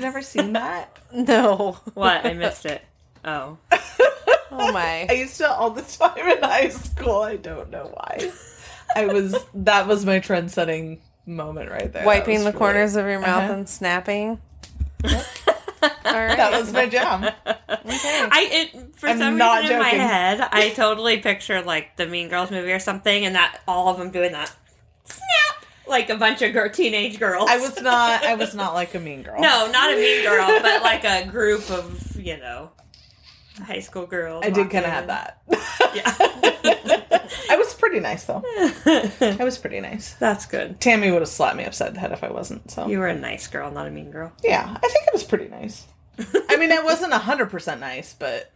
What the hell? Have you never seen that? No. What? I missed it. Oh. Oh my. I used to all the time in high school. I don't know why. I was that was my trend setting moment right there. Wiping was the really- corners of your mouth Uh-huh. and snapping. All right. That was my jam. okay. I it for I'm some not reason in my head, I totally pictured like the Mean Girls movie or something, and that all of them doing that snap like a bunch of girl, teenage girls. I was not I was not like a mean girl. no, not a mean girl, but like a group of you know high school girls. I did kind of have that. Yeah. I was pretty nice though. I was pretty nice. That's good. Tammy would have slapped me upside the head if I wasn't. So You were a nice girl, not a mean girl. yeah, I think it was pretty nice. I mean, I wasn't hundred percent nice, but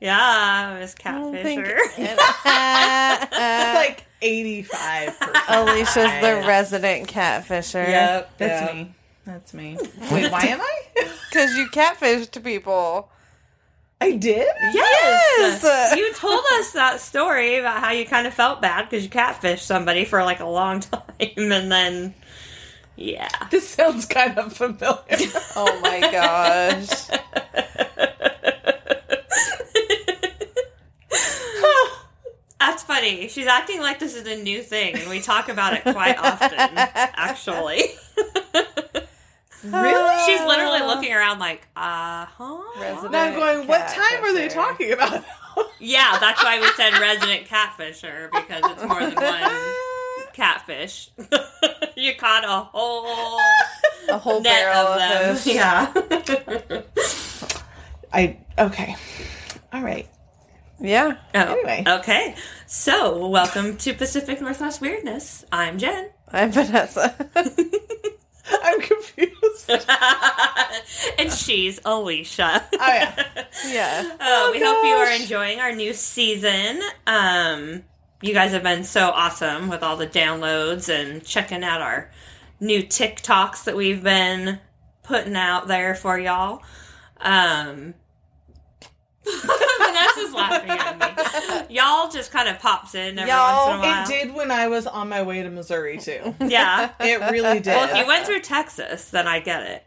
Yeah, I was catfisher. it's like eighty-five percent. Alicia's the resident catfisher. Yep, That's yep. me. That's me. Wait, why am I? Because you catfished people. I did. Yes. Yes. you told us that story about how you kind of felt bad because you catfished somebody for like a long time, and then yeah. This sounds kind of familiar. Oh my gosh. Funny. She's acting like this is a new thing, and we talk about it quite often. Actually, really? she's literally looking around like, uh huh. Resident Now I'm going. What time are they talking about? Yeah, that's why we said resident catfisher because it's more than one catfish. you caught a whole A whole net barrel of them. fish. Yeah. I okay. All right. Yeah. Oh, Anyway. Okay. So, welcome to Pacific Northwest Weirdness. I'm Jen. I'm Vanessa. I'm confused. and she's Alicia. Oh yeah. yeah. Uh, we hope you are enjoying our new season. Um, you guys have been so awesome with all the downloads and checking out our new TikToks that we've been putting out there for y'all. Um, Vanessa's laughing at me. Y'all just kind of pops in every Y'all, once in a while. It did when I was on my way to Missouri too. Yeah. It really did. Well, if you went through Texas, then I get it.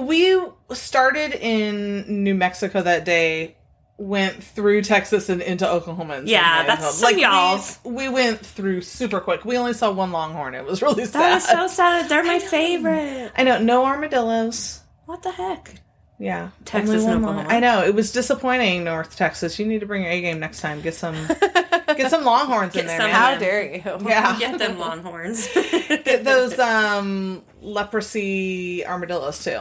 we started in New Mexico that day, went through Texas and into Oklahoma. And Yeah, that's else. some we-. We, went through super quick. We only saw one longhorn. It was really sad. That was so sad. They're my favorite. I know, no armadillos. What the heck? Yeah, Texas and long- I know it was disappointing, North Texas. You need to bring your A game next time. Get some, get some longhorns in there. some- man. How dare you? Yeah, Get them longhorns. get those um leprosy armadillos too.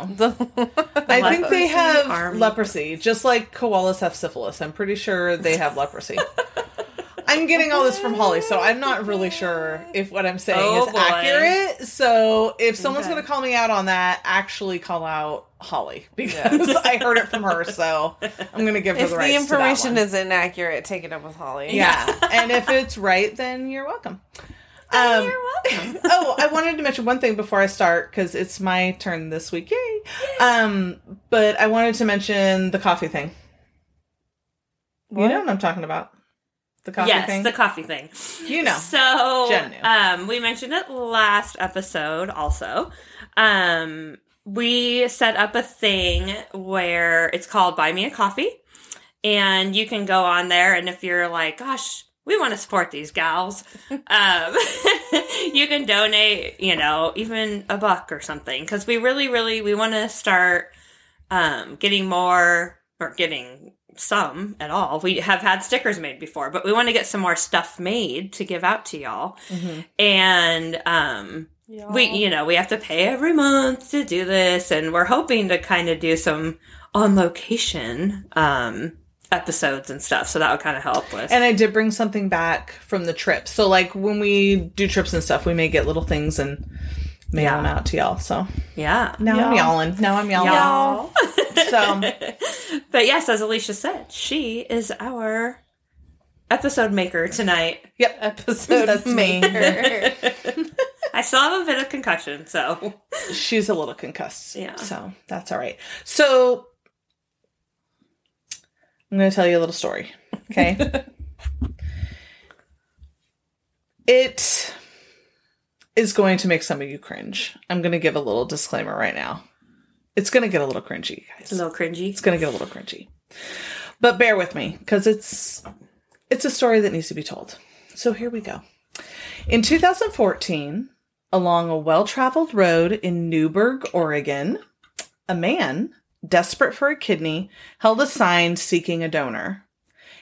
I think they have arm- leprosy, just like koalas have syphilis. I'm pretty sure they have leprosy. I'm getting all this from Holly, so I'm not really sure if what I'm saying Oh, is boy. accurate. So if someone's Okay. going to call me out on that, actually call out Holly because I heard it from her. So I'm going to give her if the the rights to information is inaccurate, take it up with Holly. yeah, and if it's right, then you're welcome. Oh, Um, You're welcome. oh, I wanted to mention one thing before I start because it's my turn this week. Yay! Um, but I wanted to mention the coffee thing. You know what I'm talking about? The coffee yes, thing. the coffee thing. you know. So, Jen knew. um, we mentioned it last episode also. Um, we set up a thing where it's called Buy Me a Coffee. And you can go on there, and if you're like, gosh, we want to support these gals, um, you can donate, you know, even a buck or something. Because we really, really, we want to start um, getting more, or getting some at all. We have had stickers made before, but we want to get some more stuff made to give out to y'all. Mhm. And um we you know, we have to pay every month to do this and we're hoping to kind of do some on location um episodes and stuff. So that would kind of help with And I did bring something back from the trip. So like when we do trips and stuff, we may get little things and mail Yeah. them out to y'all. So yeah. now I'm Y'all. yawling. Now I'm yawling. Y'all. So but yes, as Alicia said, she is our episode maker tonight. yep. episode maker. I still have a bit of concussion, so she's a little concussed. Yeah. So that's all right. So I'm going to tell you a little story. Okay. it is going to make some of you cringe. I'm going to give a little disclaimer right now. It's going to get a little cringy, guys. A little cringy. It's going to get a little cringy. But bear with me cuz it's it's a story that needs to be told. So here we go. In 2014, along a well-traveled road in Newberg, Oregon, a man, desperate for a kidney, held a sign seeking a donor.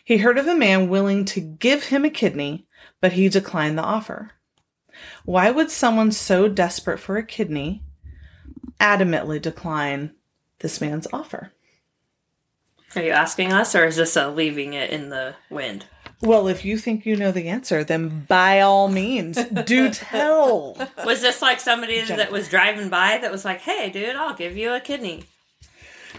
He heard of a man willing to give him a kidney, but he declined the offer. Why would someone so desperate for a kidney adamantly decline this man's offer? Are you asking us, or is this a leaving it in the wind? Well, if you think you know the answer, then by all means, do tell. Was this like somebody that was driving by that was like, "Hey, dude, I'll give you a kidney"?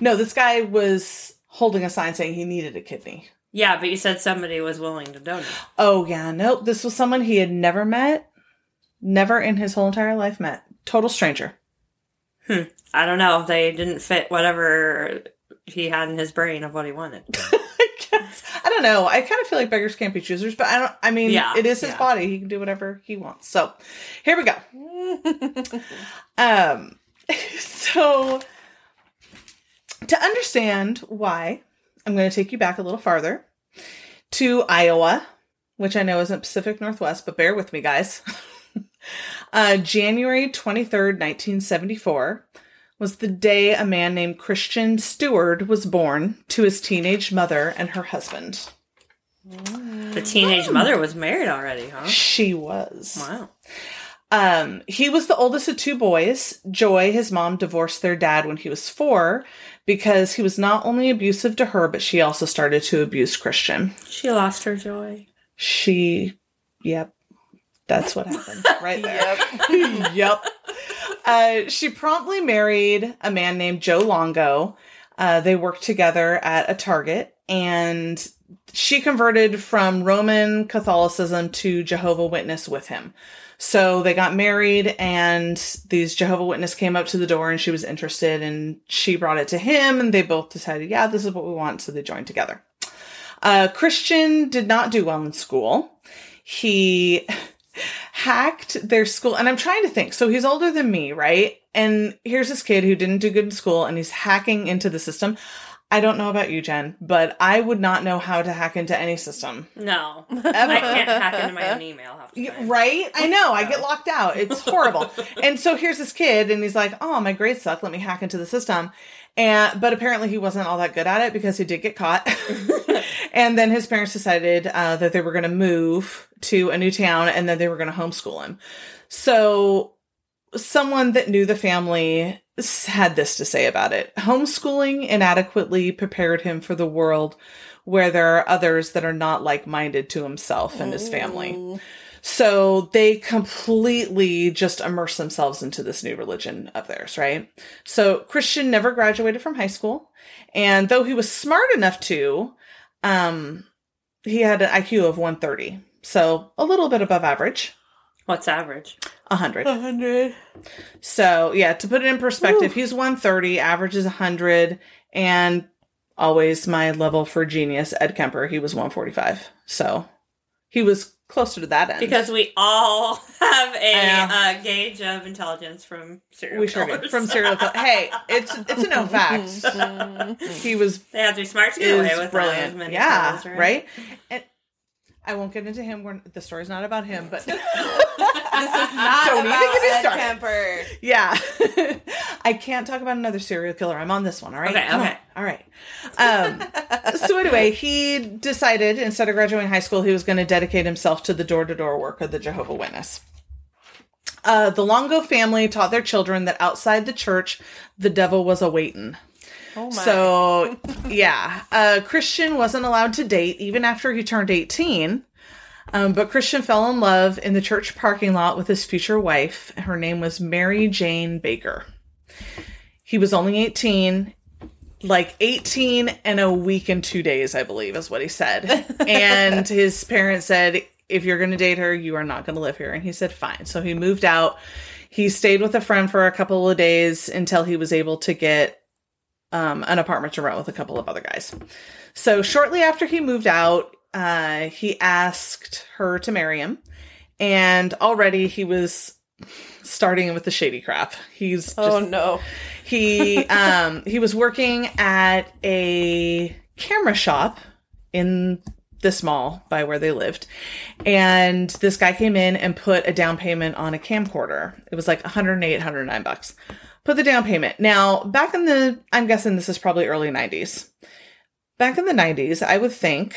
No, this guy was holding a sign saying he needed a kidney. Yeah, but you said somebody was willing to donate. Oh, yeah, nope. This was someone he had never met, never in his whole entire life met. Total stranger. Hmm. I don't know. They didn't fit whatever he had in his brain of what he wanted. I guess. I don't know. I kind of feel like beggars can't be choosers, but I don't. I mean, Yeah, it is his yeah. body. He can do whatever he wants. So, here we go. um, so to understand why, I'm going to take you back a little farther to Iowa, which I know isn't Pacific Northwest, but bear with me, guys. Uh, January 23rd, 1974 was the day a man named Christian Stewart was born to his teenage mother and her husband. The teenage mother was married already, huh? She was. Wow. Um, he was the oldest of two boys. Joy, his mom, divorced their dad when he was four because he was not only abusive to her, but she also started to abuse Christian. She lost her joy. She, yep, that's what happened right there. yep. Uh, she promptly married a man named Joe Longo. Uh, they worked together at a Target, and she converted from Roman Catholicism to Jehovah Witness with him. So they got married, and these Jehovah Witness came up to the door, and she was interested, and she brought it to him, and they both decided, yeah, this is what we want. So they joined together. Uh, Christian did not do well in school. He hacked their school, and I'm trying to think. So he's older than me, right? And here's this kid who didn't do good in school, and he's hacking into the system. I don't know about you, Jen, but I would not know how to hack into any system. No, Ever. I can't hack into my own email. half the Yeah, time. Right? I know. I get locked out. It's horrible. and so here's this kid, and he's like, "Oh, my grades suck. Let me hack into the system." And but apparently he wasn't all that good at it because he did get caught. and then his parents decided uh, that they were going to move to a new town, and then they were going to homeschool him. So someone that knew the family had this to say about it. Homeschooling inadequately prepared him for the world where there are others that are not like minded to himself and his family. So they completely just immerse themselves into this new religion of theirs, right? So Christian never graduated from high school. And though he was smart enough to, um, he had an IQ of 130. So a little bit above average, What's average? 100. 100. So yeah, to put it in perspective, he's 130, average is 100, and always my level for genius, Ed Kemper, he was 145. So he was closer to that end. Because we all have a uh, gauge of intelligence from serial we sure killers. do. From serial kill. Hey, it's it's a known fact. he was they have to be smart to get away is with brilliant. That many Yeah, kills, right? And I won't get into him. We're, the story's not about him, but This is not Don't even about get me Ed started. Kemper. yeah, I can't talk about another serial killer. I'm on this one. All right. Okay, Come okay. on. All right. Um, so anyway, he decided instead of graduating high school, he was going to dedicate himself to the door to door work of the Jehovah Witness. Uh, the Longo family taught their children that outside the church, the devil was awaiting. Oh my. So, yeah, uh, Christian wasn't allowed to date even after he turned 18. Um, but Christian fell in love in the church parking lot with his future wife. Her name was Mary Jane Baker. He was only 18, like 18 and a week and two days, I believe, is what he said. and his parents said, if you're going to date her, you are not going to live here. And he said, fine. So he moved out. He stayed with a friend for a couple of days until he was able to get um, an apartment to rent with a couple of other guys. So shortly after he moved out, uh, he asked her to marry him, and already he was starting with the shady crap. He's just, Oh no. he um he was working at a camera shop in this mall by where they lived. And this guy came in and put a down payment on a camcorder. It was like 108 109 bucks. Put the down payment. Now back in the i'm guessing this is probably early 90s back in the 90s i would think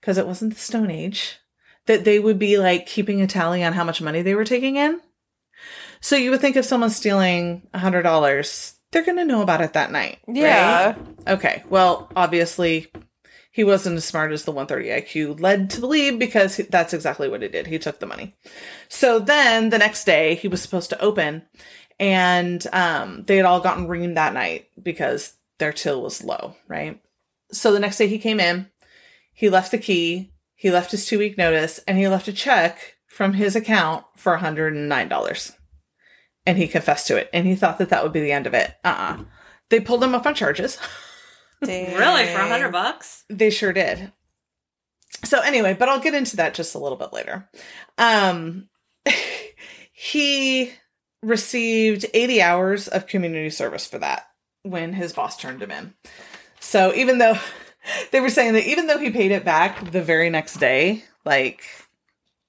because it wasn't the stone age that they would be like keeping a tally on how much money they were taking in so you would think if someone's stealing a $100 they're going to know about it that night Yeah. right? Okay. Well, obviously, he wasn't as smart as the 130 IQ led to believe because he- that's exactly what he did. He took the money. So then the next day, he was supposed to open, and um, they had all gotten reamed that night because their till was low, right? So the next day, he came in, he left the key, he left his two week notice, and he left a check from his account for $109. And he confessed to it, and he thought that that would be the end of it. Uh uh They pulled him up on charges. Really, for a hundred bucks? They sure did. So anyway, but I'll get into that just a little bit later. Um he received 80 hours of community service for that when his boss turned him in. So even though they were saying that even though he paid it back the very next day, like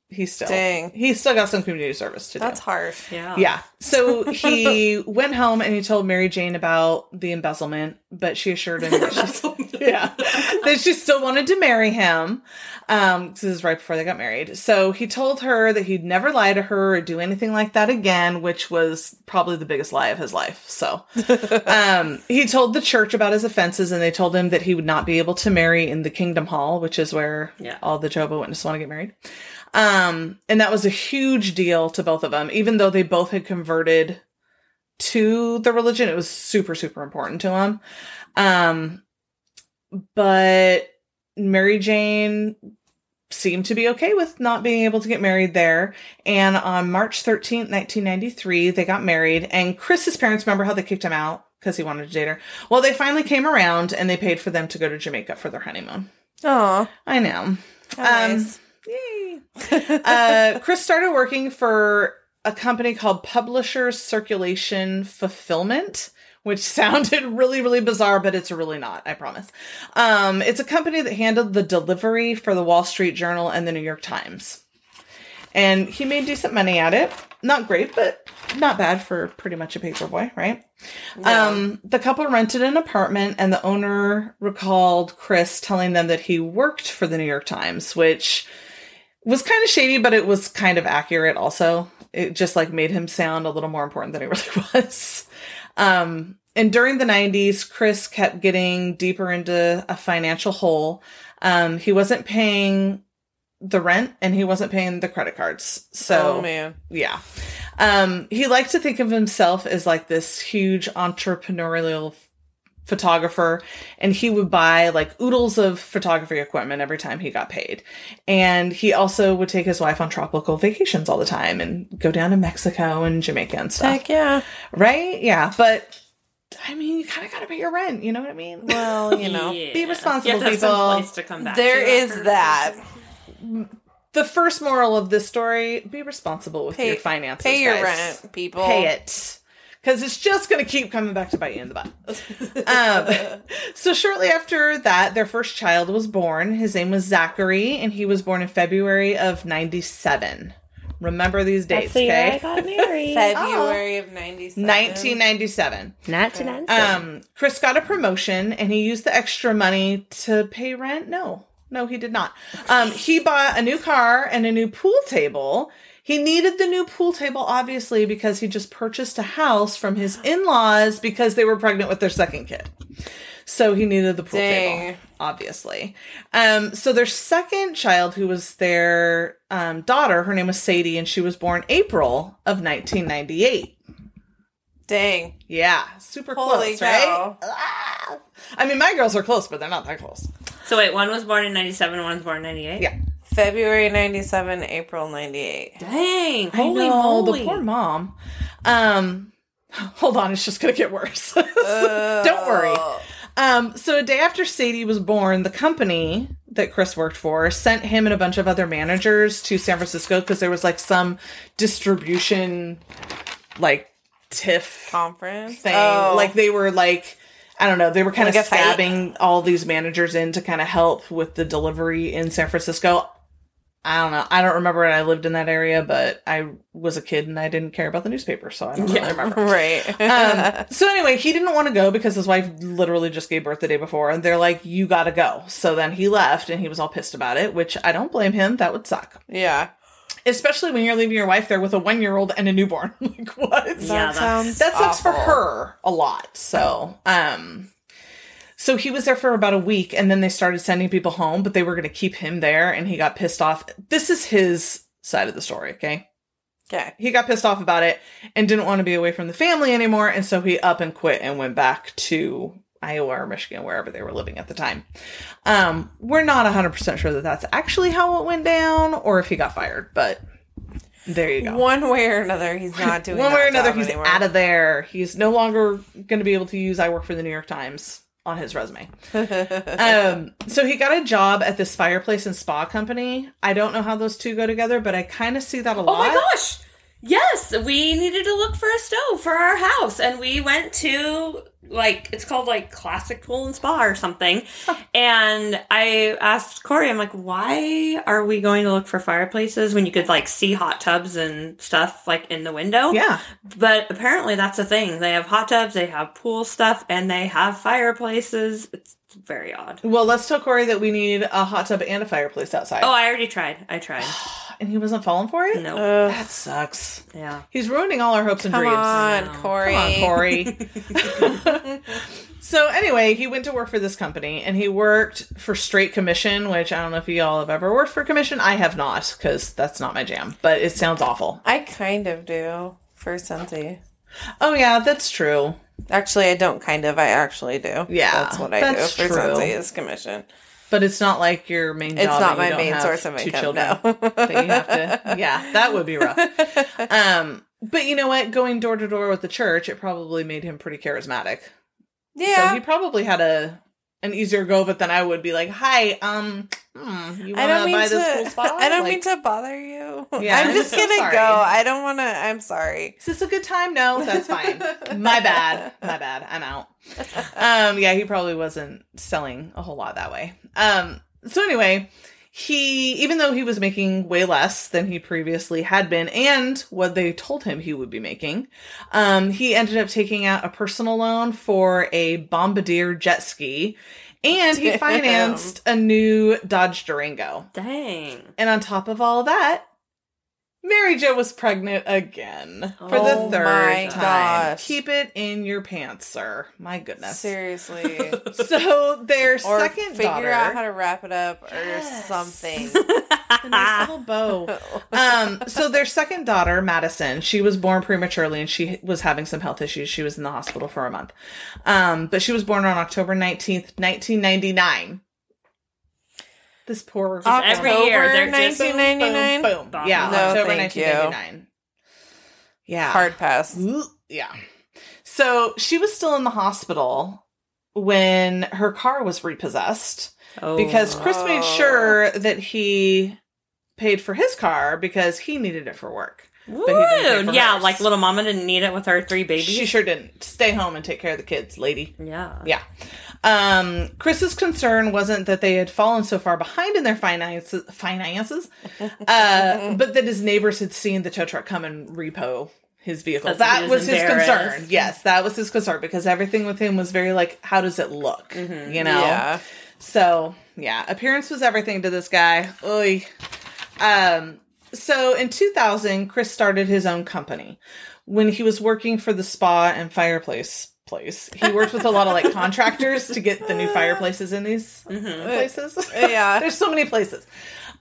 he still Dang. he still got some community service to do. That's harsh. Yeah. Yeah. So he went home and he told Mary Jane about the embezzlement, but she assured him that she, yeah, that she still wanted to marry him. Um, this is right before they got married. So he told her that he'd never lie to her or do anything like that again, which was probably the biggest lie of his life. So, um, he told the church about his offenses and they told him that he would not be able to marry in the Kingdom Hall, which is where Yeah. all the Jehovah Witnesses want to get married. Um, and that was a huge deal to both of them, even though they both had converted to the religion. It was super, super important to them. Um, but Mary Jane seemed to be okay with not being able to get married there. And on March 13th, 1993, they got married. And Chris's parents remember how they kicked him out because he wanted to date her. Well, they finally came around and they paid for them to go to Jamaica for their honeymoon. Oh, I know. nice. Yay. uh, Chris started working for a company called Publishers Circulation Fulfillment, which sounded really, really bizarre, but it's really not, I promise. Um, it's a company that handled the delivery for the Wall Street Journal and the New York Times. And he made decent money at it. Not great, but not bad for pretty much a paper boy, right? Yeah. Um, the couple rented an apartment, and the owner recalled Chris telling them that he worked for the New York Times, which was kind of shady, but it was kind of accurate also. It just like made him sound a little more important than he really was. Um, and during the 90s, Chris kept getting deeper into a financial hole. Um, he wasn't paying the rent and he wasn't paying the credit cards. So oh man. yeah. Um, he liked to think of himself as like this huge entrepreneurial photographer, and he would buy like oodles of photography equipment every time he got paid. And he also would take his wife on tropical vacations all the time and go down to Mexico and Jamaica and stuff. Heck yeah. Right? Yeah. But I mean, you kind of got to pay your rent. You know what I mean? Well, you know. Yeah. Be responsible, You have to people. place to come back There to is that. the first moral of this story be responsible with Pay- your finances. Pay your guys. rent, people. pay it because it's just going to keep coming back to bite you in the butt. Um, so shortly after that, their first child was born. His name was Zachary, and he was born in February of '97. Remember these dates, okay? I got married. February of 97. 1997. Not to Um, Chris got a promotion, and he used the extra money to pay rent. No, no, he did not. Um, he bought a new car and a new pool table. He needed the new pool table, obviously, because he just purchased a house from his in laws because they were pregnant with their second kid. So he needed the pool Dang. table, obviously. Um, so their second child, who was their um, daughter, her name was Sadie, and she was born April of 1998. Dang. Yeah, super Holy close, right? Ah. I mean, my girls are close, but they're not that close. So wait, one was born in '97, one's born in '98. Yeah. February 97, April 98. Dang! I Holy know, moly! the poor mom. Um, hold on, it's just gonna get worse. Don't worry. Um, so a day after Sadie was born, the company that Chris worked for sent him and a bunch of other managers to San Francisco because there was like some distribution, like TIFF Conference thing. Oh. Like they were like, I don't know, they were kind Like of a fight? stabbing all these managers in to kind of help with the delivery in San Francisco. I don't know. I don't remember when I lived in that area, but I was a kid and I didn't care about the newspaper, so I don't really Yeah. remember. right. um, so anyway, he didn't want to go because his wife literally just gave birth the day before, and they're like, "You got to go." So then he left, and he was all pissed about it, which I don't blame him. That would suck, yeah. especially when you're leaving your wife there with a one year old and a newborn. like what? Yeah, That sounds that sucks for her a lot. So, um, so he was there for about a week, and then they started sending people home, but they were going to keep him there, and he got pissed off. This is his side of the story, okay? Okay. He got pissed off about it and didn't want to be away from the family anymore, and so he up and quit and went back to Iowa or Michigan, wherever they were living at the time. Um, we're not 100% sure that that's actually how it went down, or if he got fired, but there you go. One way or another, he's not doing One way or another, he's anymore. out of there. He's no longer going to be able to use "I work for the New York Times" on his resume. um, so he got a job at this fireplace and spa company. I don't know how those two go together, but I kind of see that a lot. Oh my gosh! Yes, we needed to look for a stove for our house, and we went to like it's called like Classic Pool and Spa or something. and I asked Corey, I'm like, why are we going to look for fireplaces when you could like see hot tubs and stuff like in the window? Yeah, But apparently that's a thing. They have hot tubs, they have pool stuff, and they have fireplaces. It's very odd. Well, let's tell Corey that we need a hot tub and a fireplace outside. Oh, I already tried. I tried. and he wasn't falling for it? No. Ugh. That sucks. Yeah. He's ruining all our hopes and come dreams. on, No. Corey. Come on, Corey. so anyway, he went to work for this company and he worked for straight commission, which I don't know if you all have ever worked for commission. I have not because that's not my jam, but it sounds awful. I kind of do for Scentsy. Oh yeah, that's true. Actually, I don't kind of. I actually do. Yeah, that's what I that's do for true. Scentsy is commission. But it's not like your main job. It's not my main source of two income. children No. that you have to. Yeah, that would be rough. Um, but you know what? Going door to door with the church, it probably made him pretty charismatic. yeah. So he probably had a an easier go of it than I would be like, "Hi, um, hmm, you I don't mean buy to. cool? I don't Like, mean to bother you. Yeah, I'm I'm just so gonna sorry. go. I don't want to. I'm sorry. Is this a good time? No, that's fine. My bad. My bad. I'm out. Um, yeah, he probably wasn't selling a whole lot that way. Um, so anyway, he even though he was making way less than he previously had been and what they told him he would be making, um, he ended up taking out a personal loan for a bombardier jet ski and he Damn. financed a new Dodge Durango. Dang. And on top of all that, Mary Jo was pregnant again for Oh the third my time. gosh. Keep it in your pants, sir. My goodness. Seriously. So their or second figure daughter, out how to wrap it up or Yes. something. a nice little bow. Um, so their second daughter, Madison, she was born prematurely and she was having some health issues. She was in the hospital for a month. Um, but she was born on October 19th, 1999. This poor Just every year, they're 1999. Boom, boom. Boom. Yeah, No, October thank you. 1999. Yeah. Hard pass. Yeah. So she was still in the hospital when her car was repossessed Oh. because Chris made Oh. sure that he paid for his car because he needed it for work. he didn't Woo! Yeah, hers. like little mama didn't need it with her three babies. She sure didn't. Stay home and take care of the kids, lady. yeah. Yeah. Um, Chris's concern wasn't that they had fallen so far behind in their finances, finances, uh, but that his neighbors had seen the tow truck come and repo his vehicle. That was was his concern. Yes, that was his concern because everything with him was very like, how does it look? Mhm. You know. Yeah. So yeah, appearance was everything to this guy. Oy. Um. So in 2000, Chris started his own company. When he was working for the spa and fireplace place, he worked with a lot of like contractors to get the new fireplaces in these Mhm. places. Yeah. There's so many places.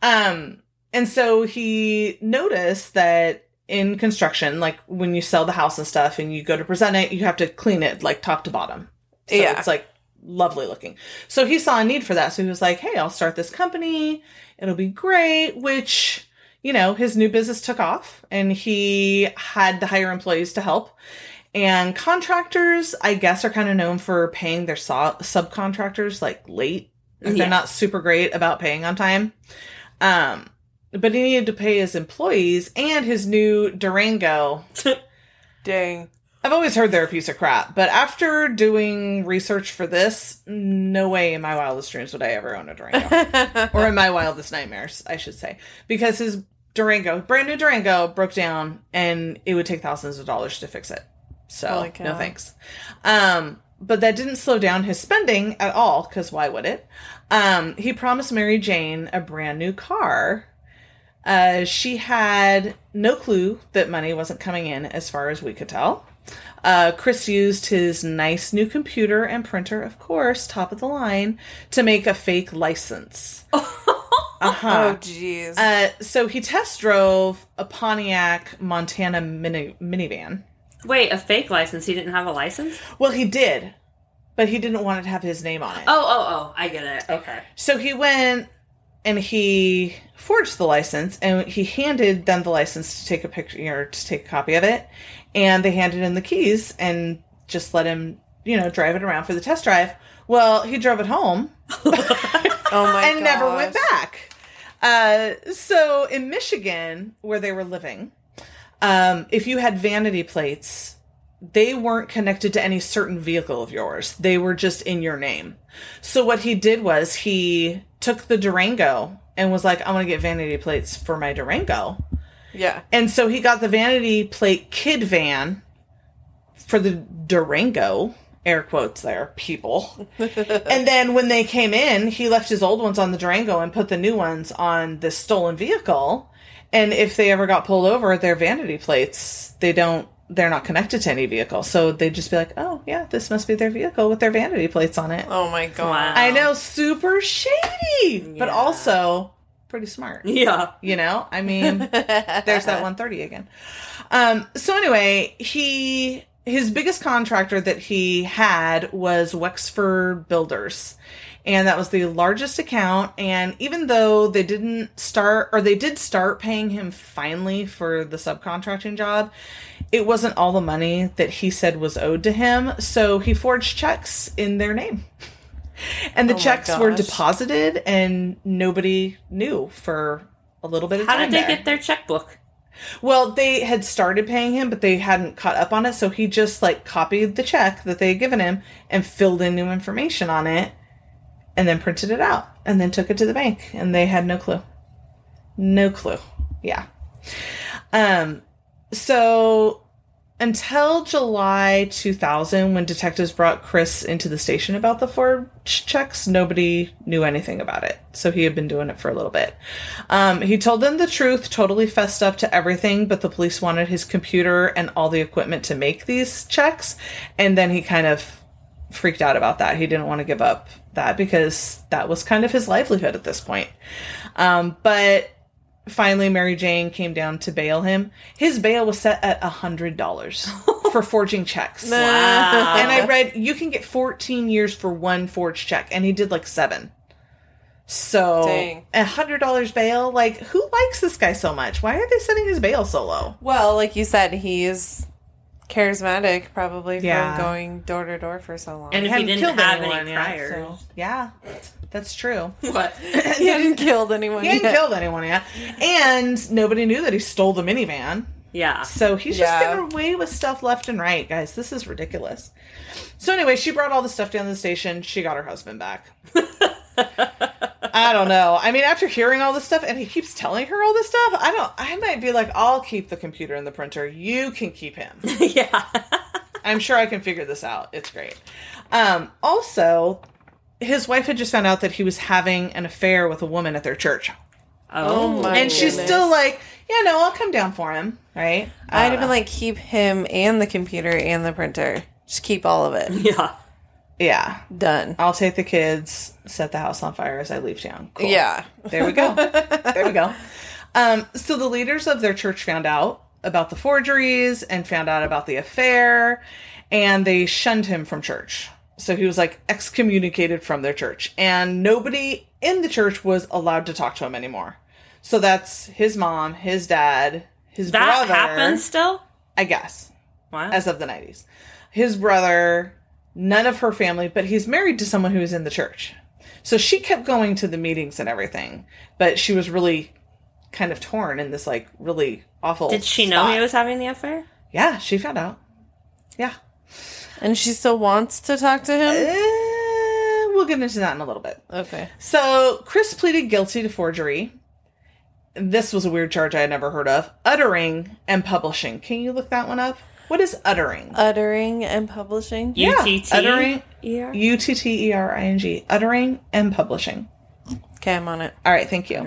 Um, and so he noticed that in construction, like when you sell the house and stuff and you go to present it, you have to clean it like top to bottom. So Yeah. it's like lovely looking. So he saw a need for that. So he was like, Hey, I'll start this company. It'll be great, which, you know, his new business took off and he had to hire employees to help. And contractors, I guess, are kind of known for paying their so- subcontractors like late They're not super great about paying on time. Um, but he needed to pay his employees and his new Durango. Dang. I've always heard they're a piece of crap, but after doing research for this, no way in my wildest dreams would I ever own a Durango. or in my wildest nightmares, I should say, because his Durango, brand new Durango, broke down, and it would take thousands of dollars to fix it. So no thanks. Um, but that didn't slow down his spending at all, because why would it? Um, he promised Mary Jane a brand new car. Uh, she had no clue that money wasn't coming in, as far as we could tell. Uh, Chris used his nice new computer and printer, of course, top of the line, to make a fake license. Uh-huh. Oh, jeez. Uh, so he test drove a Pontiac Montana mini- minivan. Wait, a fake license? He didn't have a license? Well, he did, but he didn't want it to have his name on it. Oh, oh, oh! I get it. Okay. So he went and he forged the license and he handed them the license to take a picture or to take a copy of it. And they handed him the keys and just let him, you know, drive it around for the test drive. Well, he drove it home oh my and never went back. Uh, so in Michigan, where they were living, um, if you had vanity plates, they weren't connected to any certain vehicle of yours. They were just in your name. So what he did was he took the Durango and was like, I want to get vanity plates for my Durango. Yeah. And so he got the vanity plate kid van for the Durango, air quotes there, people. and then when they came in, he left his old ones on the Durango and put the new ones on this stolen vehicle. And if they ever got pulled over, their vanity plates, they don't they're not connected to any vehicle. So they'd just be like, Oh yeah, this must be their vehicle with their vanity plates on it. Oh my god. Wow. I know, super shady. But also pretty smart. Yeah. You know, I mean, there's that 130 again. Um, so anyway, he his biggest contractor that he had was Wexford Builders. And that was the largest account. And even though they didn't start, or they did start paying him finally for the subcontracting job, it wasn't all the money that he said was owed to him. So he forged checks in their name. And the Oh checks were deposited, and nobody knew for a little bit of How time. did they there. get their checkbook? Well, they had started paying him, but they hadn't caught up on it. So he just like copied the check that they had given him and filled in new information on it and then printed it out and then took it to the bank. And they had no clue. No clue. Yeah. Um, so until July 2000, when detectives brought Chris into the station about the forged checks, nobody knew anything about it. So he had been doing it for a little bit. Um, he told them the truth, totally fessed up to everything, but the police wanted his computer and all the equipment to make these checks. And then he kind of freaked out about that. He didn't want to give up that because that was kind of his livelihood at this point. Um, but finally, Mary Jane came down to bail him. His bail was set at a hundred dollars for forging checks. Wow. And I read you can get 14 years for one forged check, and he did like seven. So a hundred dollars bail. Like, who likes this guy so much? Why are they setting his bail so low? Well, like you said, he's charismatic, probably Yeah. from going door to door for so long. And if he hadn't didn't killed have anyone any yet, priors. so- yeah, that's true. What? he hadn't killed anyone He hadn't yet. killed anyone yet, and nobody knew that he stole the minivan. Yeah. So he's Yeah. just getting away with stuff left and right, guys. This is ridiculous. So anyway, she brought all the stuff down to the station. She got her husband back. I don't know. I mean, after hearing all this stuff, and he keeps telling her all this stuff, I don't. I might be like, I'll keep the computer and the printer. You can keep him. yeah. I'm sure I can figure this out. It's great. Um, also, his wife had just found out that he was having an affair with a woman at their church, Oh my and she's still like, "Yeah, no, I'll come down for him." Right? I I'd don't have been like, keep him and the computer and the printer. Just keep all of it. Yeah. "Yeah, Done. I'll take the kids, set the house on fire as I leave town." Cool. Yeah. There we go. there we go. Um, so the leaders of their church found out about the forgeries and found out about the affair, and they shunned him from church. So he was like excommunicated from their church, and nobody in the church was allowed to talk to him anymore. So that's his mom, his dad, his brother. That brother. happens still? I guess Wow. as of the 90s. His brother, none of her family, but he's married to someone who is in the church. So she kept going to the meetings and everything, but she was really kind of torn in this like really awful. Did she know he was having the affair? Yeah, she found out. Yeah. And she still wants to talk to him? Eh, we'll get into that in a little bit. Okay. So Chris pleaded guilty to forgery. This was a weird charge I had never heard of. Uttering and publishing. Can you look that one up? What is uttering? Uttering and publishing? Yeah, UTT? uttering- ER? U T T E R I N G. Uttering and publishing. Okay, I'm on it. All right, thank you.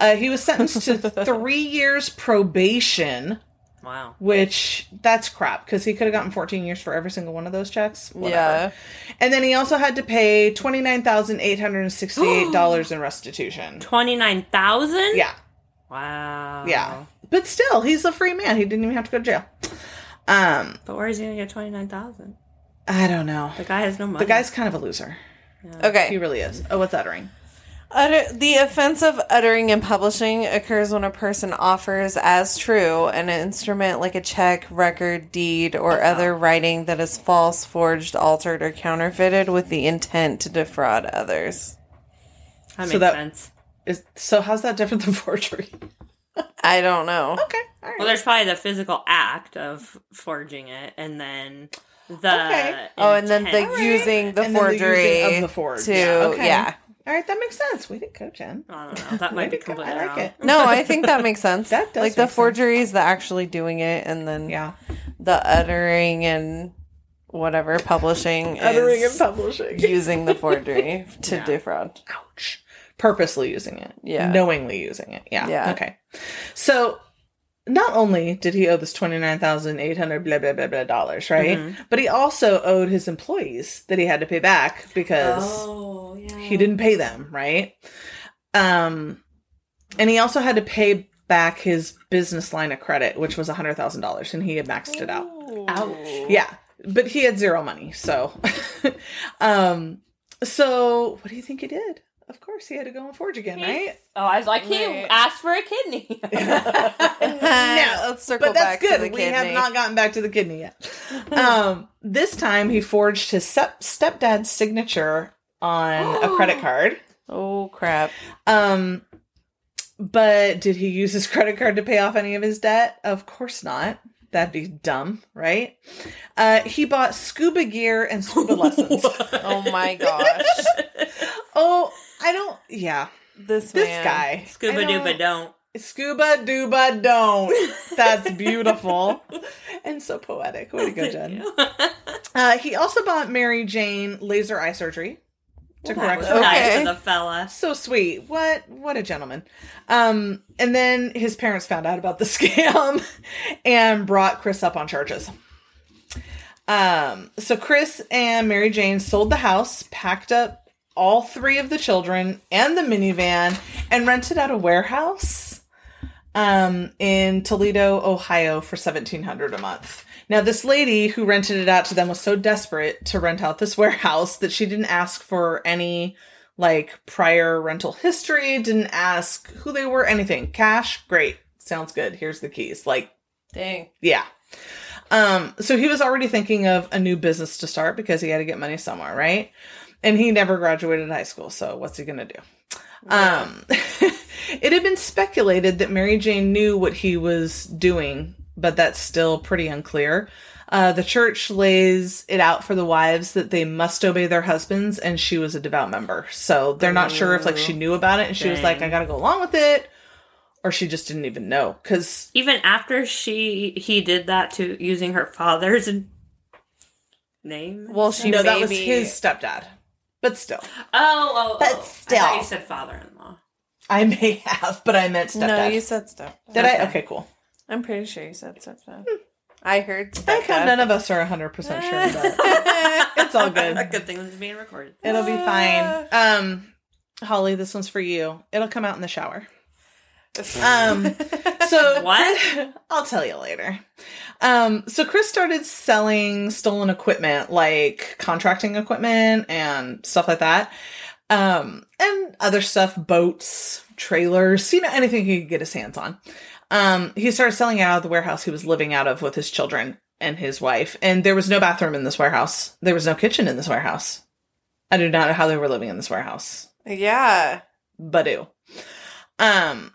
Uh, he was sentenced to three years probation, Wow. which that's crap because he could have gotten 14 years for every single one of those checks. Whatever. Yeah. And then he also had to pay $29,868 in restitution. 29,000? Yeah. Wow. Yeah. But still, he's a free man. He didn't even have to go to jail. Um, But where is he going to get 29,000? I don't know. The guy has no money. The guy's kind of a loser. He Okay. He really is. Oh, what's uttering? Utter- the offense of uttering and publishing occurs when a person offers as true an instrument like a check, record, deed, or uh-huh. other writing that is false, forged, altered, or counterfeited with the intent to defraud others. That So makes that- sense. Is so how's that different than forgery? I don't know. Okay. All right. Well, there's probably the physical act of forging it, and then the. Okay. Oh, and then the intent. using the And then the forgery using of the forge. to Yeah, okay. yeah. All right, that makes sense. We did go, Jen. I don't know. That might be Way to go. I like wrong. it. No, I think that makes sense. That does like the make sense. forgery is the actually doing it, and then Yeah. the uttering and whatever publishing Uttering is and publishing. using the forgery to Yeah. defraud. Ouch. Purposely using it. Yeah. Knowingly using it. Yeah. Yeah. Okay. So not only did he owe this twenty nine thousand eight hundred blah blah blah blah dollars, right? Mm-hmm. But he also owed his employees that he had to pay back because Oh, yeah. he didn't pay them, right? Um and he also had to pay back his business line of credit, which was hundred thousand dollars, and he had maxed it out. Ouch. Yeah, but he had zero money, so um so what do you think he did? Of course he had to go and forge again, right? Oh, I was like, he Right. asked for a kidney. no, let's circle but that's back to good. the we have not gotten back to the kidney yet. um, this time he forged his step- stepdad's signature on a credit card. Oh crap! Um, but did he use his credit card to pay off any of his debt? Of course not. That'd be dumb, right? Uh, he bought scuba gear and scuba lessons. Oh my gosh! Oh, I don't. Yeah, This this man. guy. Scuba I dooba don't- don't. Scuba dooba don't. That's beautiful and so poetic. Way to go, Jen. Uh, he also bought Mary Jane laser eye surgery to That correct was her. nice of the fella. So sweet. What what a gentleman. Um, and then his parents found out about the scam and brought Chris up on charges. Um, so Chris and Mary Jane sold the house, packed up all three of the children and the minivan, and rented out a warehouse um, in Toledo, Ohio for seventeen hundred a month. Now, this lady who rented it out to them was so desperate to rent out this warehouse that she didn't ask for any like prior rental history, didn't ask who they were, anything. Cash, great, sounds good. Here's the keys. Like, Dang. yeah. Um, so he was already thinking of a new business to start because he had to get money somewhere, right? And he never graduated high school, so what's he gonna do? Um, it had been speculated that Mary Jane knew what he was doing, but that's still pretty unclear. Uh, the church lays it out for the wives that they must obey their husbands, and she was a devout member. So they're not sure if like she knew about it and she was like, "I got to go along with it," or she just didn't even know. Because Even after she he did that to using her father's name. Well, she no, that was his stepdad, but still, Oh, oh, But oh. I still. thought you said father-in-law. I may have, but I meant stepdad. No, you said stuff. Did I? Okay. Okay, cool. I'm pretty sure you said stuff. I heard I stuff. kind none of us are hundred percent sure, but it's all good. A good thing this is being recorded. It'll be fine. Um, Holly, this one's for you. It'll come out in the shower. Um, so What? I'll tell you later. Um, so Chris started selling stolen equipment, like contracting equipment and stuff like that. Um, and other stuff, boats, trailers, you know, anything he could get his hands on. Um, he started selling out of the warehouse he was living out of with his children and his wife. And there was no bathroom in this warehouse. There was no kitchen in this warehouse. I do not know how they were living in this warehouse. Yeah. Badoo. Um,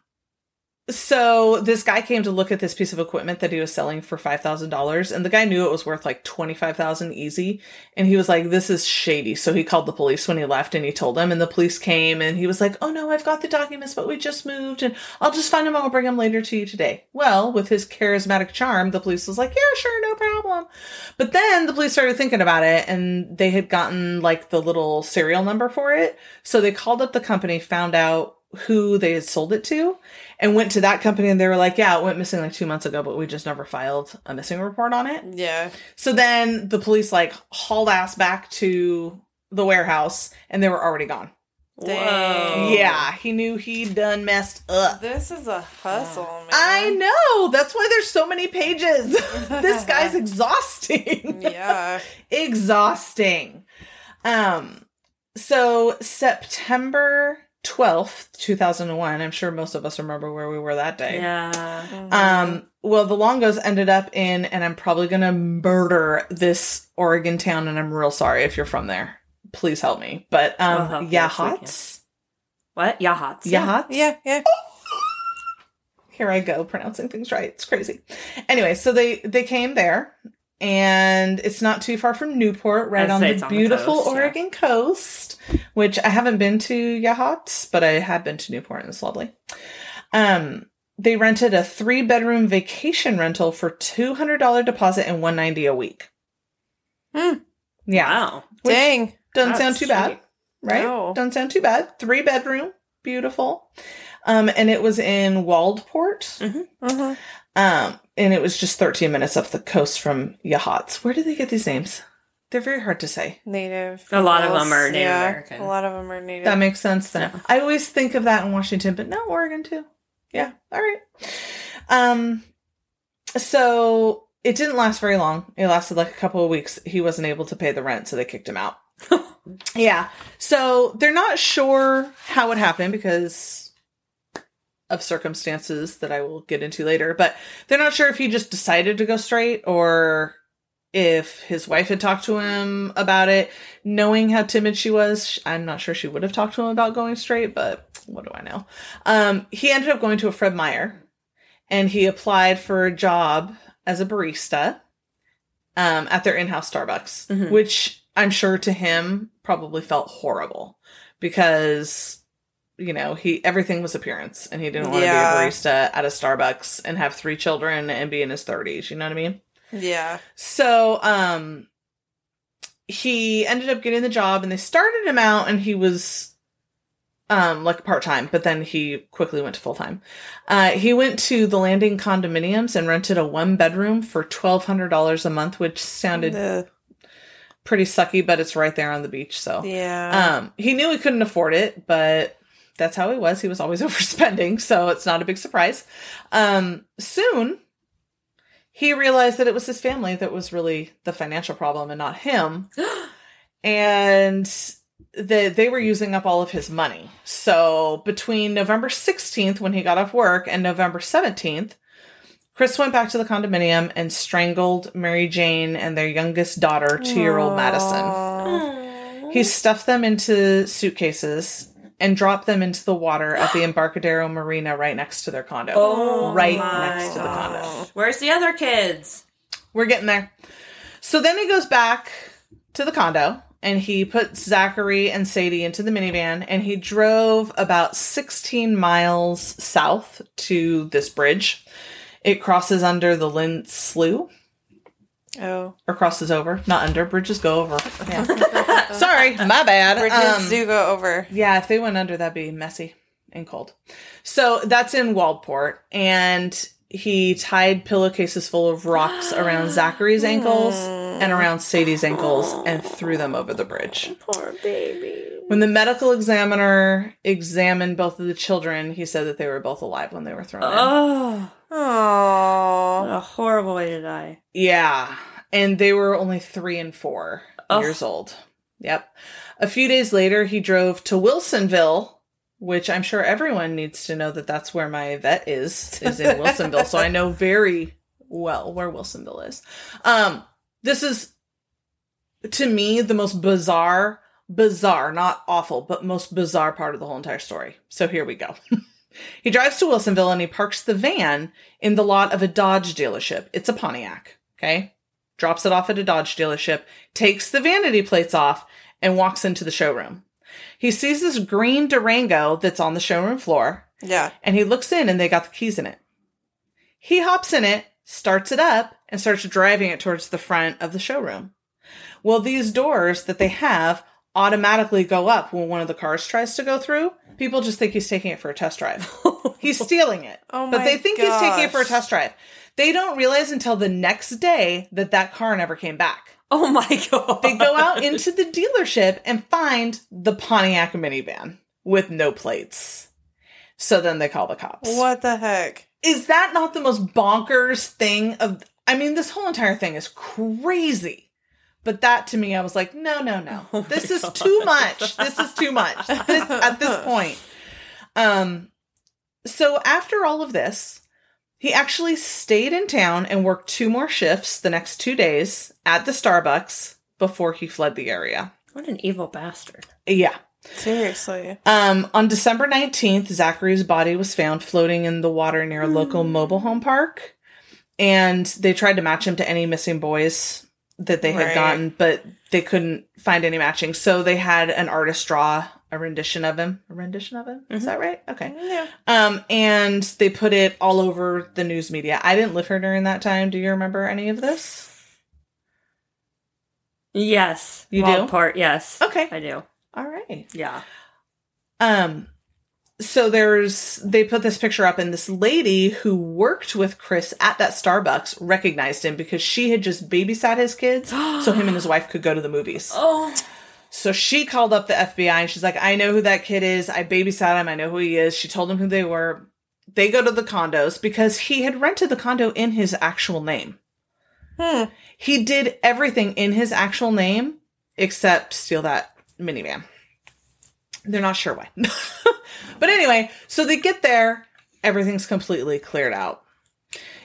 so this guy came to look at this piece of equipment that he was selling for five thousand dollars, and the guy knew it was worth like twenty five thousand easy, and he was like, "This is shady." So he called the police when he left, and he told them, and the police came, and he was like, "Oh no, I've got the documents, but we just moved, and I'll just find them. I'll bring them later to you today." Well, with his charismatic charm, the police was like, "Yeah, sure, no problem." But then the police started thinking about it, and they had gotten like the little serial number for it, so they called up the company, found out who they had sold it to and went to that company and they were like, yeah, it went missing like two months ago, but we just never filed a missing report on it. Yeah. So then the police like hauled ass back to the warehouse and they were already gone. Dang. Yeah, he knew he'd done messed up. This is a hustle, man. I know. That's why there's so many pages. this guy's exhausting. Yeah. exhausting. Um so September 12th, 2001. I'm sure most of us remember where we were that day. Yeah. Um, well, the Longos ended up in, and I'm probably gonna murder this Oregon town, and I'm real sorry if you're from there. Please help me. But We'll um, help you if we Yachats, What? Yachats. Yachats, yeah, yeah. Here I go pronouncing things right. It's crazy. Anyway, so they they came there, and it's not too far from Newport, right on the on the beautiful coast, yeah. Oregon coast. Which I haven't been to Yachats, but I have been to Newport, and it's lovely. Um, they rented a three bedroom vacation rental for two hundred dollar deposit and one ninety a week. Hmm. Yeah, Wow. Which Dang. doesn't That's sound too bad, right? No. Doesn't sound too bad. Three bedroom, beautiful. Um, and it was in Waldport. Uh-huh. Um, and it was just 13 minutes off the coast from Yachats. Where did they get these names? They're very hard to say. Native. A lot of them are Native yeah, American. A lot of them are native. That makes sense then. Yeah. I always think of that in Washington, but no, Oregon too. Yeah. All right. Um, so it didn't last very long. It lasted like a couple of weeks. He wasn't able to pay the rent, so they kicked him out. yeah. So they're not sure how it happened because of circumstances that I will get into later, but they're not sure if he just decided to go straight or if his wife had talked to him about it. Knowing how timid she was, I'm not sure she would have talked to him about going straight, but what do I know? Um, he ended up going to a Fred Meyer and he applied for a job as a barista um, at their in-house Starbucks, Mhm. which I'm sure to him probably felt horrible because you know he everything was appearance and he didn't want to Yeah. be a barista at a Starbucks and have three children and be in his 30s. You know what I mean? Yeah. So, um, he ended up getting the job and they started him out and he was, um, like part time, but then he quickly went to full time. Uh, he went to the landing condominiums and rented a one bedroom for $1,200 a month, which sounded pretty sucky, but it's right there on the beach. So, yeah. um, he knew he couldn't afford it, but that's how he was. He was always overspending, so it's not a big surprise. Um, soon, he realized that it was his family that was really the financial problem and not him, and that they were using up all of his money. So between November 16th, when he got off work, and November 17th, Chris went back to the condominium and strangled Mary Jane and their youngest daughter, two year old Madison. Aw. He stuffed them into suitcases and drop them into the water at the Embarcadero Marina right next to their condo. Oh, right my next to the condo. Where's the other kids? We're getting there. So then he goes back to the condo and he puts Zachary and Sadie into the minivan and he drove about 16 miles south to this bridge. It crosses under the Lint Slough Oh. or crosses over, not under. Bridges go over. Yeah. Sorry, my bad. Bridges Um, do go over. Yeah, if they went under, that'd be messy and cold. So that's in Waldport, and he tied pillowcases full of rocks around Zachary's ankles and around Sadie's ankles and threw them over the bridge. Poor baby. When the medical examiner examined both of the children, he said that they were both alive when they were thrown in. Oh, a horrible way to die. Yeah. And they were only three and four Ugh. years old. Yep. A few days later, he drove to Wilsonville, which I'm sure everyone needs to know that that's where my vet is, is in Wilsonville. so I know very well where Wilsonville is. Um, this is, to me, the most bizarre bizarre, not awful, but most bizarre part of the whole entire story. So here we go. he drives to Wilsonville and he parks the van in the lot of a Dodge dealership. It's a Pontiac. Okay. Drops it off at a Dodge dealership, takes the vanity plates off, and walks into the showroom. He sees this green Durango that's on the showroom floor, Yeah. and he looks in and they got the keys in it. He hops in it, starts it up, and starts driving it towards the front of the showroom. Well, these doors that they have automatically go up when one of the cars tries to go through. People just think he's taking it for a test drive. he's stealing it. Oh but they think he's taking it for a test drive. They don't realize until the next day that that car never came back. Oh my god. They go out into the dealership and find the Pontiac minivan with no plates. So then they call the cops. What the heck? Is that not the most bonkers thing of I mean this whole entire thing is crazy. But that to me I was like, no, no, no. Oh this is God. too much. This is too much. This, at this point. Um so after all of this, he actually stayed in town and worked two more shifts the next 2 days at the Starbucks before he fled the area. What an evil bastard. Yeah. Seriously. Um, on December 19th, Zachary's body was found floating in the water near a local mobile home park. And they tried to match him to any missing boys that they had Right. gotten, but they couldn't find any matching. So they had an artist draw a rendition of him. A rendition of him? Is that right? Okay. Yeah. Um, and they put it all over the news media. I didn't live here during that time. Do you remember any of this? Yes. You do? Part, yes. Okay. I do. All right. Yeah. Um so there's they put this picture up and this lady who worked with Chris at that Starbucks recognized him because she had just babysat his kids so him and his wife could go to the movies. Oh. So she called up the FBI and she's like, "I know who that kid is. I babysat him. I know who he is." She told him who they were. They go to the condos because he had rented the condo in his actual name. Hmm. He did everything in his actual name except steal that minivan. They're not sure why. but anyway, so they get there, everything's completely cleared out.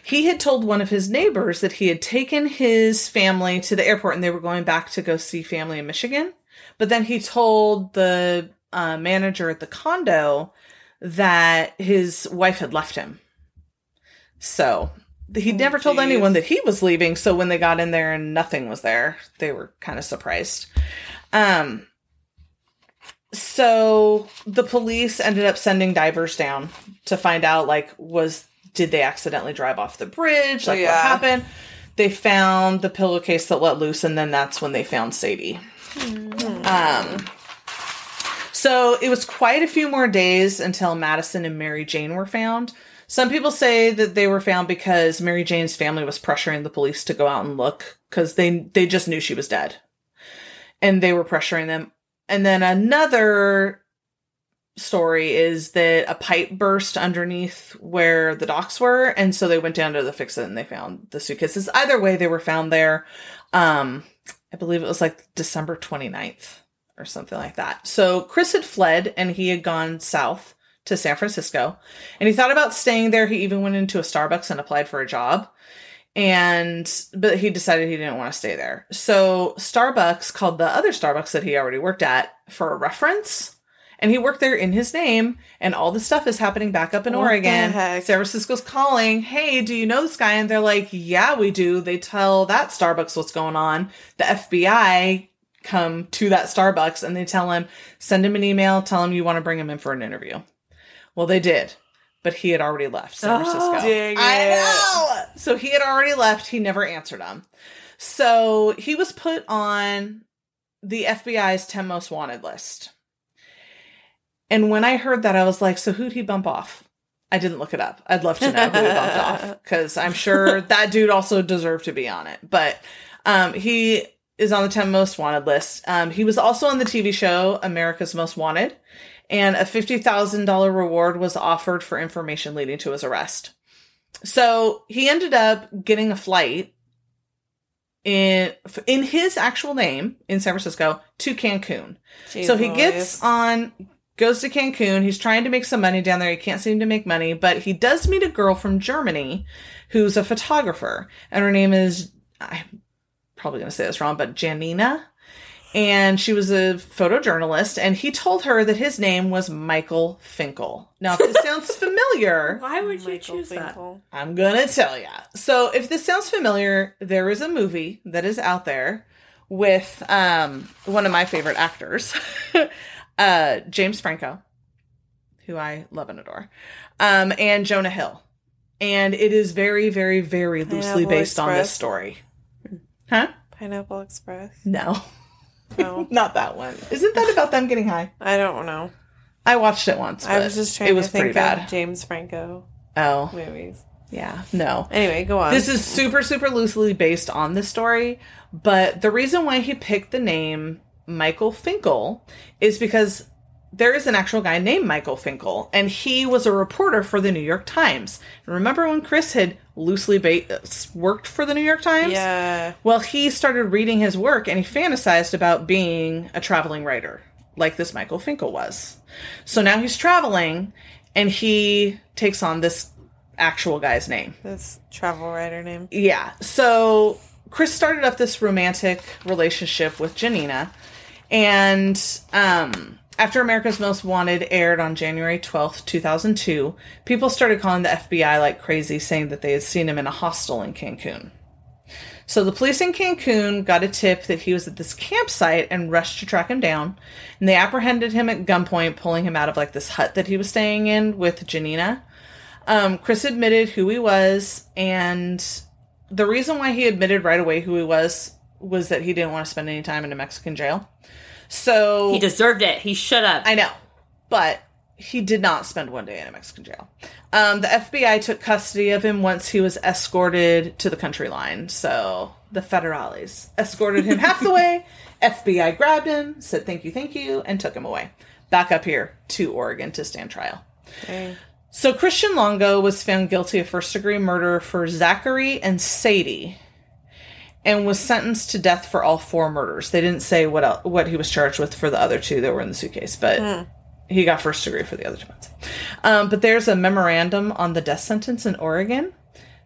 He had told one of his neighbors that he had taken his family to the airport and they were going back to go see family in Michigan. But then he told the uh, manager at the condo that his wife had left him. So he Oh, never told geez. anyone that he was leaving. So when they got in there and nothing was there, they were kind of surprised. Um, so the police ended up sending divers down to find out like was did they accidentally drive off the bridge? Like what happened? They found the pillowcase that let loose and then that's when they found sadie. Um so it was quite a few more days until madison and mary jane were found. Some people say that they were found because mary jane's family was pressuring the police to go out and look because they they just knew she was dead. And they were pressuring them and then another story is that a pipe burst underneath where the docks were, and so they went down to the fix it and they found the suitcases. Either way, they were found there. Um, I believe it was like December 29th or something like that. So Chris had fled and he had gone south to San Francisco, and he thought about staying there. He even went into a Starbucks and applied for a job and but he decided he didn't want to stay there. So Starbucks called the other Starbucks that he already worked at for a reference, and he worked there in his name. And all this stuff is happening back up in What Oregon. San Francisco's calling, "Hey, do you know this guy?" And they're like, "Yeah, we do." They tell that Starbucks what's going on. The FBI come to that Starbucks and they tell him, "Send him an email. Tell him you want to bring him in for an interview." Well, they did. But he had already left San Oh, Francisco. dang I know. So he had already left. He never answered them. So he was put on the FBI's 10 most wanted list. And when I heard that, I was like, so who'd he bump off? I didn't look it up. I'd love to know who he bumped off because I'm sure that dude also deserved to be on it. But um, he is on the 10 most wanted list. Um, he was also on the TV show America's Most Wanted, and a $50,000 reward was offered for information leading to his arrest. So he ended up getting a flight in in his actual name in San Francisco to Cancun. Jeez so he gets on goes to Cancun. He's trying to make some money down there. He can't seem to make money, but he does meet a girl from Germany who's a photographer, and her name is I'm probably going to say this wrong, but Janina. And she was a photojournalist, and he told her that his name was Michael Finkel. Now, if this sounds familiar, Why would you Michael choose that? Finkel. I'm gonna tell ya. So, if this sounds familiar, there is a movie that is out there with um, one of my favorite actors, uh, James Franco, who I love and adore, um, and Jonah Hill, and it is very, very, very loosely Pineapple based on this story. Huh? Pineapple Express. No, No, not that one. Isn't that about them getting high? I don't know. I watched it once. I was just trying It was to think bad. of James Franco Oh, movies. yeah. No. Anyway, go on. This is super, super loosely based on the story, but the reason why he picked the name Michael Finkel is because there is an actual guy named Michael Finkel, and he was a reporter for the New York Times. Remember when Chris had loosely ba- worked for the New York Times? yeah. Well, he started reading his work and he fantasized about being a traveling writer, like this Michael Finkel was. So now he's traveling and he takes on this actual guy's name. This travel writer name. Yeah. So Chris started up this romantic relationship with Janina. And um, after America's Most Wanted aired on January 12th, 2002, people started calling the FBI like crazy, saying that they had seen him in a hostel in Cancun. So the police in Cancun got a tip that he was at this campsite and rushed to track him down. And they apprehended him at gunpoint, pulling him out of like this hut that he was staying in with Janina. Um, Chris admitted who he was, and the reason why he admitted right away who he was was that he didn't want to spend any time in a Mexican jail. So He deserved it. He should have. I know, but he did not spend one day in a Mexican jail. Um, the FBI took custody of him once he was escorted to the country line. So the federales escorted him half the way. FBI grabbed him, said thank you, thank you, and took him away. Back up here to Oregon to stand trial. Dang. So Christian Longo was found guilty of first degree murder for Zachary and Sadie and was sentenced to death for all four murders. They didn't say what el what he was charged with for the other two that were in the suitcase, but he got first degree for the other two ones. Um, but there's a memorandum on the death sentence in Oregon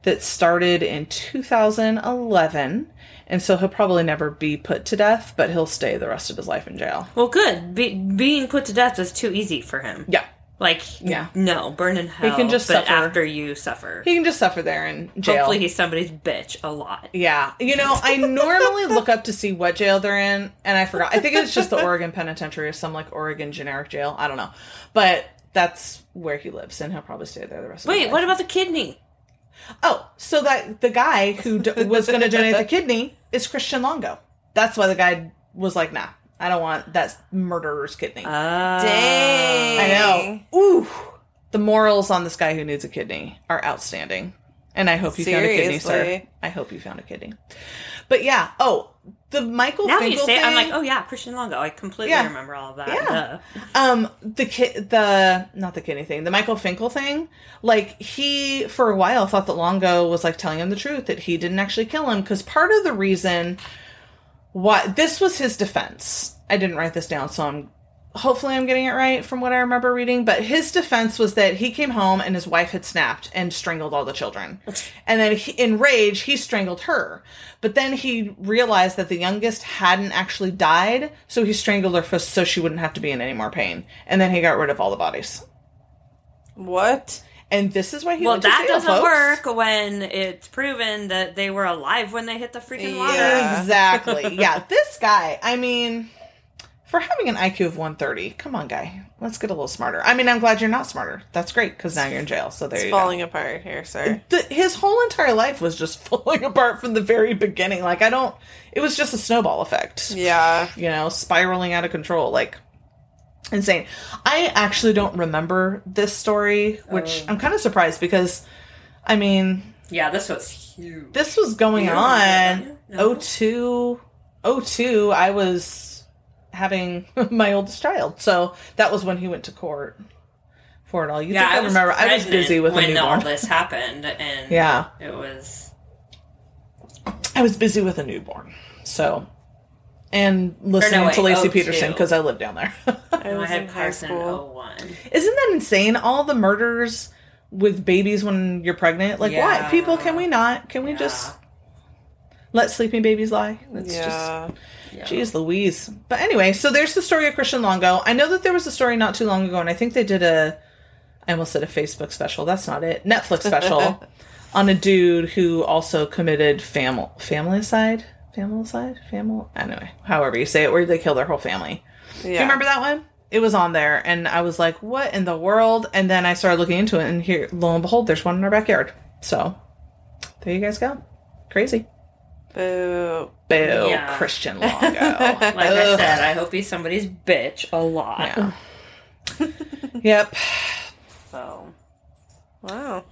that started in 2011. And so he'll probably never be put to death, but he'll stay the rest of his life in jail. Well, good. Be- being put to death is too easy for him. Yeah. Like, Yeah. no, burn in hell. He can just but suffer. after you suffer. He can just suffer there in jail. Hopefully, he's somebody's bitch a lot. Yeah. You know, I normally look up to see what jail they're in, and I forgot. I think it's just the Oregon Penitentiary or some like Oregon generic jail. I don't know. But that's where he lives, and he'll probably stay there the rest of Wait, what about the kidney? Oh, so that the guy who d- was going to donate the kidney is Christian Longo. That's why the guy was like, nah, I don't want that murderer's kidney. Uh, Dang. I know. Ooh. The morals on this guy who needs a kidney are outstanding. And I hope you found a kidney, sir. I hope you found a kidney. But yeah, oh, the Michael now Finkel you say, it, I'm like, oh yeah, Christian Longo. I completely Yeah. remember all of that. Yeah. Duh. Um, the kid, the not the kidney thing, the Michael Finkel thing. Like he, for a while, thought that Longo was like telling him the truth that he didn't actually kill him because part of the reason why this was his defense. I didn't write this down, so I'm hopefully I'm getting it right from what I remember reading. But his defense was that he came home and his wife had snapped and strangled all the children, and then he, in rage he strangled her. But then he realized that the youngest hadn't actually died, so he strangled her for, so she wouldn't have to be in any more pain. And then he got rid of all the bodies. What? And this is why he Well, went to that jail, doesn't folks. work when it's proven that they were alive when they hit the freaking water. Yeah. Exactly. yeah, this guy. I mean, for having an IQ of 130, come on, guy. Let's get a little smarter. I mean, I'm glad you're not smarter. That's great because now you're in jail. So there It's you falling apart here, sir. The, his whole entire life was just falling apart from the very beginning. Like I don't. It was just a snowball effect. Yeah. You know, spiraling out of control. Like insane. I actually don't remember this story, which Oh. I'm kind of surprised because, I mean, Yeah, this was huge. this was going You on remember that? No. 02 02 i was having my oldest child so that was when he went to court for it all you yeah, think i, I remember i was busy with a when all this happened, and yeah it was i was busy with a newborn so and listening wait, to laci 02. peterson because i live down there I I was had in high Carson in school. 01. isn't that insane all the murders with babies when you're pregnant like why people can we not can we Yeah. just let sleeping babies lie It's Yeah. Jeez Louise. But anyway, so there's the story of Christian Longo. I know that there was a story not too long ago, and I think they did a I almost said a Facebook special. That's not it. Netflix special on a dude who also committed family familicide? Familicide? Family side, family. anyway, however you say it, where they kill their whole family. Do you remember that one? It was on there, and I was like, "What in the world?" And then I started looking into it, and here, lo and behold, there's one in our backyard. So there you guys go. Crazy. Boo. Boo, Yeah. Christian Longo. Like I said, I hope he's somebody's bitch a lot. Yeah. yep. So, wow,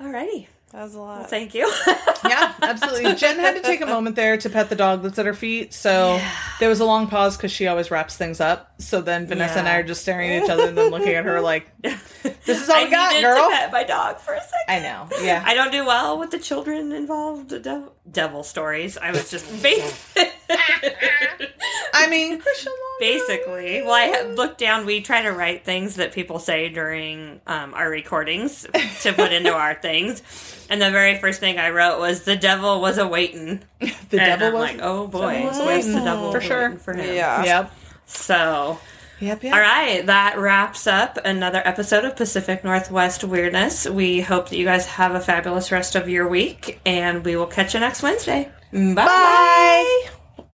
Alrighty. That was a lot. Thank you. Yeah, absolutely. Jen had to take a moment there to pet the dog that's at her feet. So there was a long pause because she always wraps things up. So then Vanessa and I are just staring at each other and then looking at her like, this is all I we got, girl. to pet my dog for a second. I know. Yeah. I don't do well with the children involved. Devil, devil stories. I was just bas- I mean, basically. Well, I had looked down. We try to write things that people say during um, our recordings to put into our things. And the very first thing I wrote was "the devil was a waiting." The And devil I'm was. like, "Oh boy, was where's the devil For sure. for him?" Yeah. Yep. So, Yep. Yep. all right, that wraps up another episode of Pacific Northwest Weirdness. We hope that you guys have a fabulous rest of your week, and we will catch you next Wednesday. Bye. Bye.